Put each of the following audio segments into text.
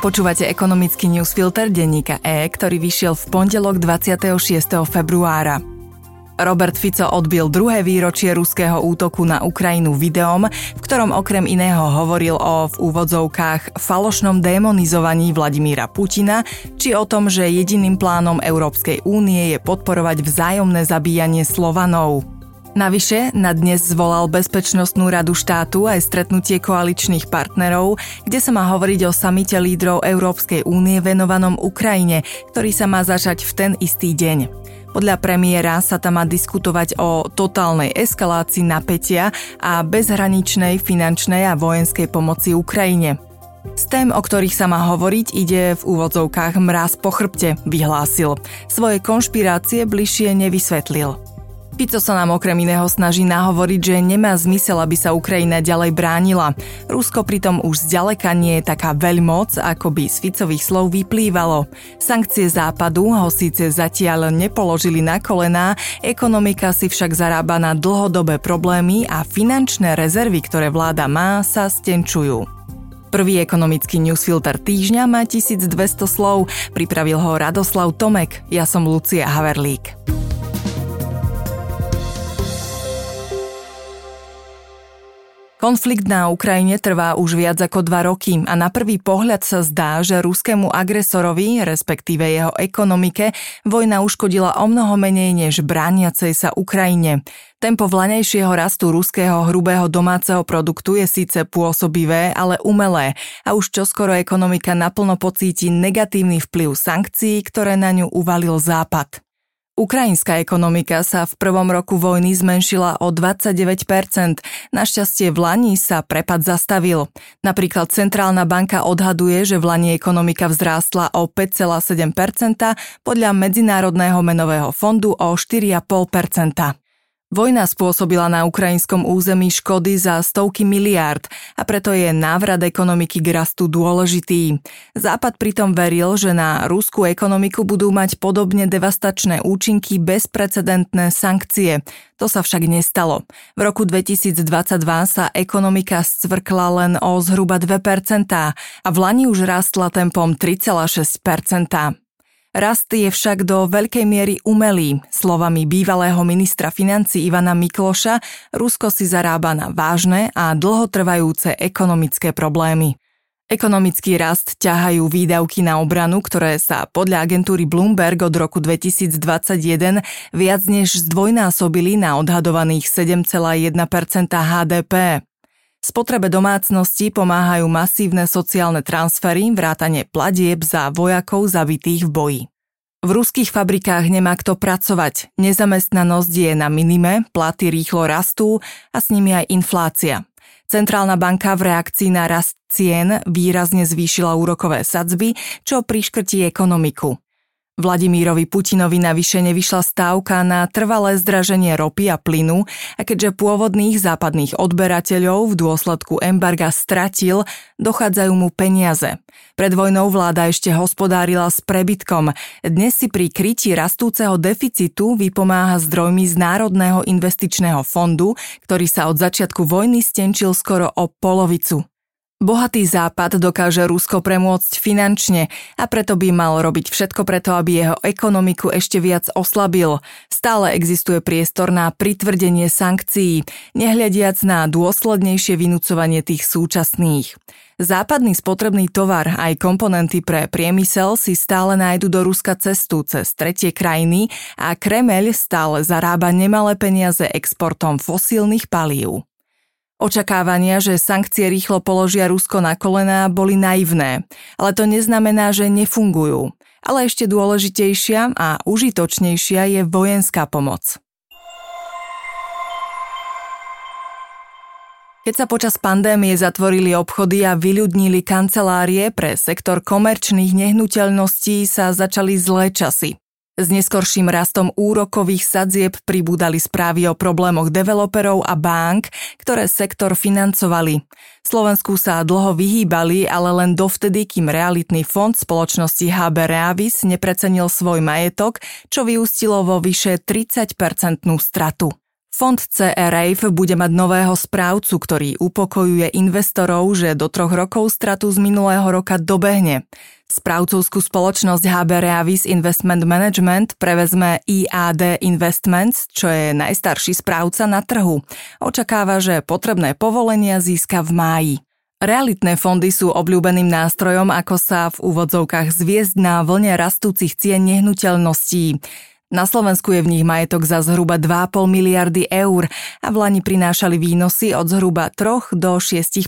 Počúvate ekonomický newsfilter denníka E, ktorý vyšiel v pondelok 26. februára. Robert Fico odbil druhé výročie ruského útoku na Ukrajinu videom, v ktorom okrem iného hovoril o v úvodzovkách falošnom démonizovaní Vladimíra Putina, či o tom, že jediným plánom Európskej únie je podporovať vzájomné zabíjanie Slovanov. Navyše na dnes zvolal Bezpečnostnú radu štátu aj stretnutie koaličných partnerov, kde sa má hovoriť o samite lídrov Európskej únie venovanom Ukrajine, ktorý sa má začať v ten istý deň. Podľa premiéra sa tam má diskutovať o totálnej eskalácii napätia a bezhraničnej finančnej a vojenskej pomoci Ukrajine. Z tém, o ktorých sa má hovoriť, ide v úvodzovkách mraz po chrbte, vyhlásil. Svoje konšpirácie bližšie nevysvetlil. Fico sa nám okrem iného snaží nahovoriť, že nemá zmysel, aby sa Ukrajina ďalej bránila. Rusko pritom už zďaleka nie je taká veľmoc, ako by z Ficových slov vyplývalo. Sankcie západu ho síce zatiaľ nepoložili na kolená, ekonomika si však zarába na dlhodobé problémy a finančné rezervy, ktoré vláda má, sa stenčujú. Prvý ekonomický newsfilter týždňa má 1200 slov. Pripravil ho Radoslav Tomek. Ja som Lucia Haverlík. Konflikt na Ukrajine trvá už viac ako dva roky a na prvý pohľad sa zdá, že ruskému agresorovi, respektíve jeho ekonomike, vojna uškodila o mnoho menej než brániacej sa Ukrajine. Tempo vlanejšieho rastu ruského hrubého domáceho produktu je síce pôsobivé, ale umelé a už čoskoro ekonomika naplno pocíti negatívny vplyv sankcií, ktoré na ňu uvalil Západ. Ukrajinská ekonomika sa v prvom roku vojny zmenšila o 29%. Našťastie v Lani sa prepad zastavil. Napríklad Centrálna banka odhaduje, že v Lani ekonomika vzrástla o 5,7%, podľa Medzinárodného menového fondu o 4,5%. Vojna spôsobila na ukrajinskom území škody za stovky miliárd a preto je návrat ekonomiky k rastu dôležitý. Západ pritom veril, že na ruskú ekonomiku budú mať podobne devastačné účinky bezprecedentné sankcie. To sa však nestalo. V roku 2022 sa ekonomika scvrkla len o zhruba 2% a v Lani už rastla tempom 3,6%. Rast je však do veľkej miery umelý. Slovami bývalého ministra financí Ivana Mikloša, Rusko si zarába na vážne a dlhotrvajúce ekonomické problémy. Ekonomický rast ťahajú výdavky na obranu, ktoré sa podľa agentúry Bloomberg od roku 2021 viac než zdvojnásobili na odhadovaných 7,1% HDP. Spotrebe domácnosti pomáhajú masívne sociálne transfery, vrátane platieb za vojakov zabitých v boji. V ruských fabrikách nemá kto pracovať, nezamestnanosť je na minime, platy rýchlo rastú a s nimi aj inflácia. Centrálna banka v reakcii na rast cien výrazne zvýšila úrokové sadzby, čo priškrtí ekonomiku. Vladimírovi Putinovi navyše nevyšla stávka na trvalé zdraženie ropy a plynu a keďže pôvodných západných odberateľov v dôsledku embarga stratil, dochádzajú mu peniaze. Pred vojnou vláda ešte hospodárila s prebytkom. Dnes si pri krytí rastúceho deficitu vypomáha zdrojmi z Národného investičného fondu, ktorý sa od začiatku vojny stenčil skoro o polovicu. Bohatý západ dokáže Rusko premôcť finančne a preto by mal robiť všetko preto, aby jeho ekonomiku ešte viac oslabil. Stále existuje priestor na pritvrdenie sankcií, nehľadiac na dôslednejšie vynúcovanie tých súčasných. Západný spotrebný tovar aj komponenty pre priemysel si stále nájdu do Ruska cestu cez tretie krajiny a Kremeľ stále zarába nemalé peniaze exportom fosílnych palív. Očakávania, že sankcie rýchlo položia Rusko na kolená, boli naivné, ale to neznamená, že nefungujú. Ale ešte dôležitejšia a užitočnejšia je vojenská pomoc. Keď sa počas pandémie zatvorili obchody a vyľudnili kancelárie pre sektor komerčných nehnuteľností, sa začali zlé časy. S neskorším rastom úrokových sadzieb pribúdali správy o problémoch developerov a bank, ktoré sektor financovali. Slovensku sa dlho vyhýbali, ale len dovtedy, kým realitný fond spoločnosti HB Reavis neprecenil svoj majetok, čo vyústilo vo vyše 30-percentnú stratu. Fond CRF bude mať nového správcu, ktorý upokojuje investorov, že do troch rokov stratu z minulého roka dobehne. Správcovskú spoločnosť HB Reavis Investment Management prevezme IAD Investments, čo je najstarší správca na trhu. Očakáva, že potrebné povolenia získa v máji. Realitné fondy sú obľúbeným nástrojom, ako sa v úvodzovkách zviezť na vlne rastúcich cien nehnuteľností. Na Slovensku je v nich majetok za zhruba 2,5 miliardy eur a v Lani prinášali výnosy od zhruba 3 do 6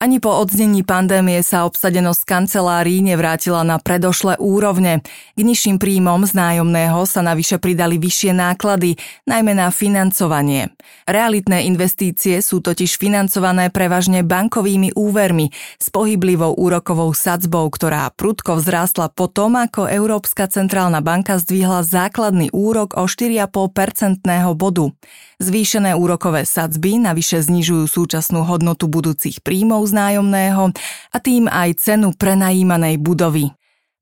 ani po odznení pandémie sa obsadenosť kancelárií nevrátila na predošlé úrovne. K nižším príjmom z nájomného sa navyše pridali vyššie náklady, najmä na financovanie. Realitné investície sú totiž financované prevažne bankovými úvermi s pohyblivou úrokovou sadzbou, ktorá prudko vzrástla potom, ako Európska centrálna banka zdvihla základný úrok o 4,5% bodu. Zvýšené úrokové sadzby navyše znižujú súčasnú hodnotu budúcich príjmov z nájomného a tým aj cenu prenajímanej budovy.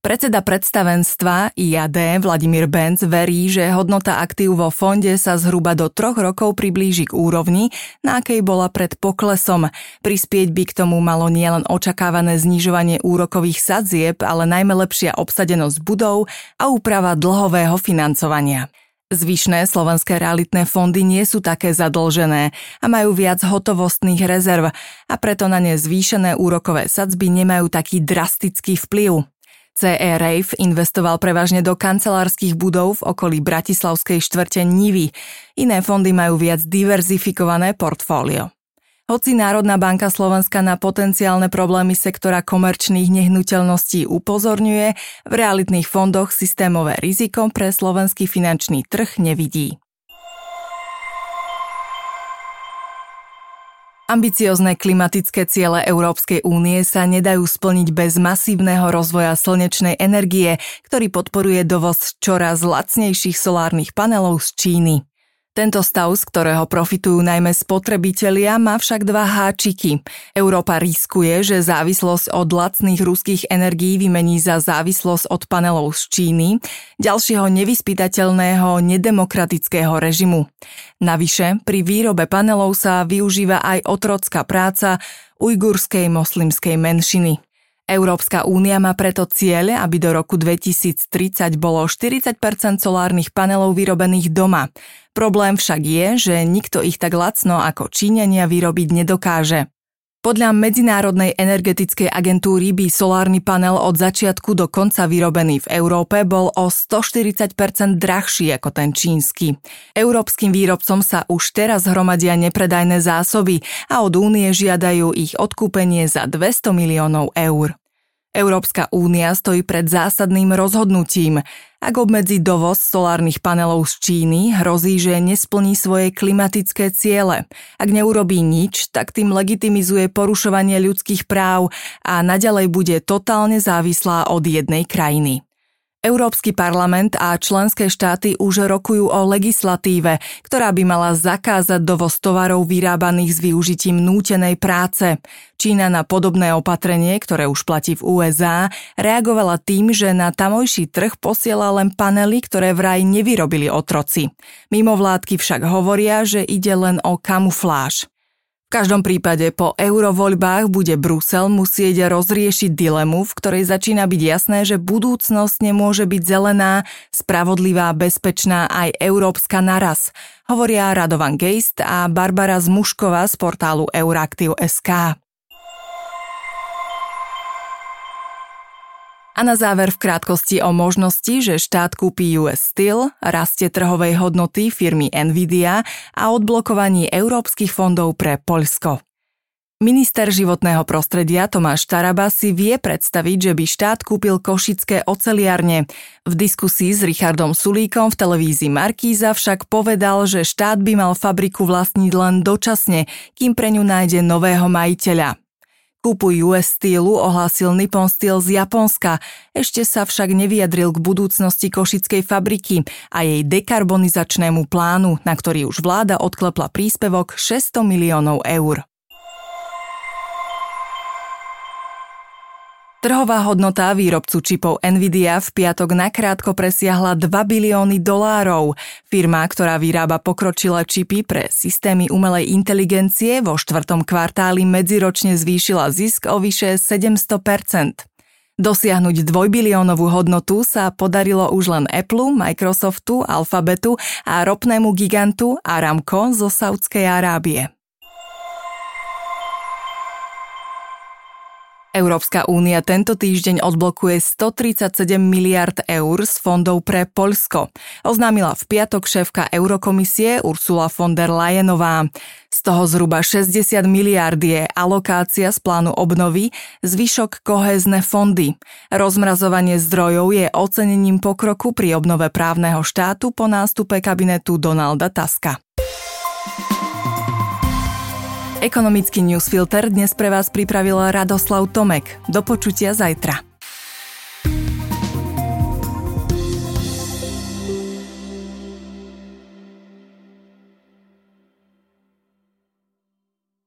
Predseda predstavenstva IAD Vladimír Benz verí, že hodnota aktív vo fonde sa zhruba do troch rokov priblíži k úrovni, na akej bola pred poklesom. Prispieť by k tomu malo nielen očakávané znižovanie úrokových sadzieb, ale najmä lepšia obsadenosť budov a úprava dlhového financovania. Zvyšné slovenské realitné fondy nie sú také zadlžené a majú viac hotovostných rezerv a preto na ne zvýšené úrokové sadzby nemajú taký drastický vplyv. CE Rafe investoval prevažne do kancelárskych budov v okolí bratislavskej štvrte Nivy. Iné fondy majú viac diverzifikované portfólio. Hoci Národná banka Slovenska na potenciálne problémy sektora komerčných nehnuteľností upozorňuje, v realitných fondoch systémové riziko pre slovenský finančný trh nevidí. Ambiciozne klimatické ciele Európskej únie sa nedajú splniť bez masívneho rozvoja slnečnej energie, ktorý podporuje dovoz čoraz lacnejších solárnych panelov z Číny. Tento stav, z ktorého profitujú najmä spotrebitelia, má však dva háčiky. Európa riskuje, že závislosť od lacných ruských energií vymení za závislosť od panelov z Číny, ďalšieho nevyspytateľného nedemokratického režimu. Navyše, pri výrobe panelov sa využíva aj otrocká práca ujgurskej moslimskej menšiny. Európska únia má preto cieľ, aby do roku 2030 bolo 40% solárnych panelov vyrobených doma. Problém však je, že nikto ich tak lacno ako Číňania vyrobiť nedokáže. Podľa Medzinárodnej energetickej agentúry by solárny panel od začiatku do konca vyrobený v Európe bol o 140% drahší ako ten čínsky. Európskym výrobcom sa už teraz hromadia nepredajné zásoby a od únie žiadajú ich odkúpenie za 200 miliónov eur. Európska únia stojí pred zásadným rozhodnutím. Ak obmedzi dovoz solárnych panelov z Číny, hrozí, že nesplní svoje klimatické ciele. Ak neurobí nič, tak tým legitimizuje porušovanie ľudských práv a naďalej bude totálne závislá od jednej krajiny. Európsky parlament a členské štáty už rokujú o legislatíve, ktorá by mala zakázať dovoz tovarov vyrábaných s využitím nútenej práce. Čína na podobné opatrenie, ktoré už platí v USA, reagovala tým, že na tamojší trh posiela len panely, ktoré vraj nevyrobili otroci. Mimo vládky však hovoria, že ide len o kamufláž. V každom prípade po eurovoľbách bude Brusel musieť rozriešiť dilemu, v ktorej začína byť jasné, že budúcnosť nemôže byť zelená, spravodlivá, bezpečná aj európska naraz, hovoria Radovan Geist a Barbara Zmušková z portálu Euraktiv.sk. A na záver v krátkosti o možnosti, že štát kúpi US Steel, rastie trhovej hodnoty firmy Nvidia a odblokovaní európskych fondov pre Poľsko. Minister životného prostredia Tomáš Taraba si vie predstaviť, že by štát kúpil košické oceliarne. V diskusii s Richardom Sulíkom v televízii Markíza však povedal, že štát by mal fabriku vlastniť len dočasne, kým pre ňu nájde nového majiteľa. Kúpu US Steelu ohlásil Nippon Steel z Japonska, ešte sa však nevyjadril k budúcnosti košickej fabriky a jej dekarbonizačnému plánu, na ktorý už vláda odklepla príspevok 600 miliónov eur. Trhová hodnota výrobcu čipov Nvidia v piatok nakrátko presiahla 2 bilióny dolárov. Firma, ktorá vyrába pokročilé čipy pre systémy umelej inteligencie, vo štvrtom kvartáli medziročne zvýšila zisk o vyše 700%. Dosiahnuť dvojbiliónovú hodnotu sa podarilo už len Apple, Microsoftu, Alphabetu a ropnému gigantu Aramco zo Saudskej Arábie. Európska únia tento týždeň odblokuje 137 miliard eur z fondov pre Poľsko. Oznámila v piatok šéfka Eurokomisie Ursula von der Leyenová. Z toho zhruba 60 miliard je alokácia z plánu obnovy, zvyšok kohézne fondy. Rozmrazovanie zdrojov je ocenením pokroku pri obnove právneho štátu po nástupe kabinetu Donalda Tuska. Ekonomický newsfilter dnes pre vás pripravil Radoslav Tomek. Do počutia zajtra.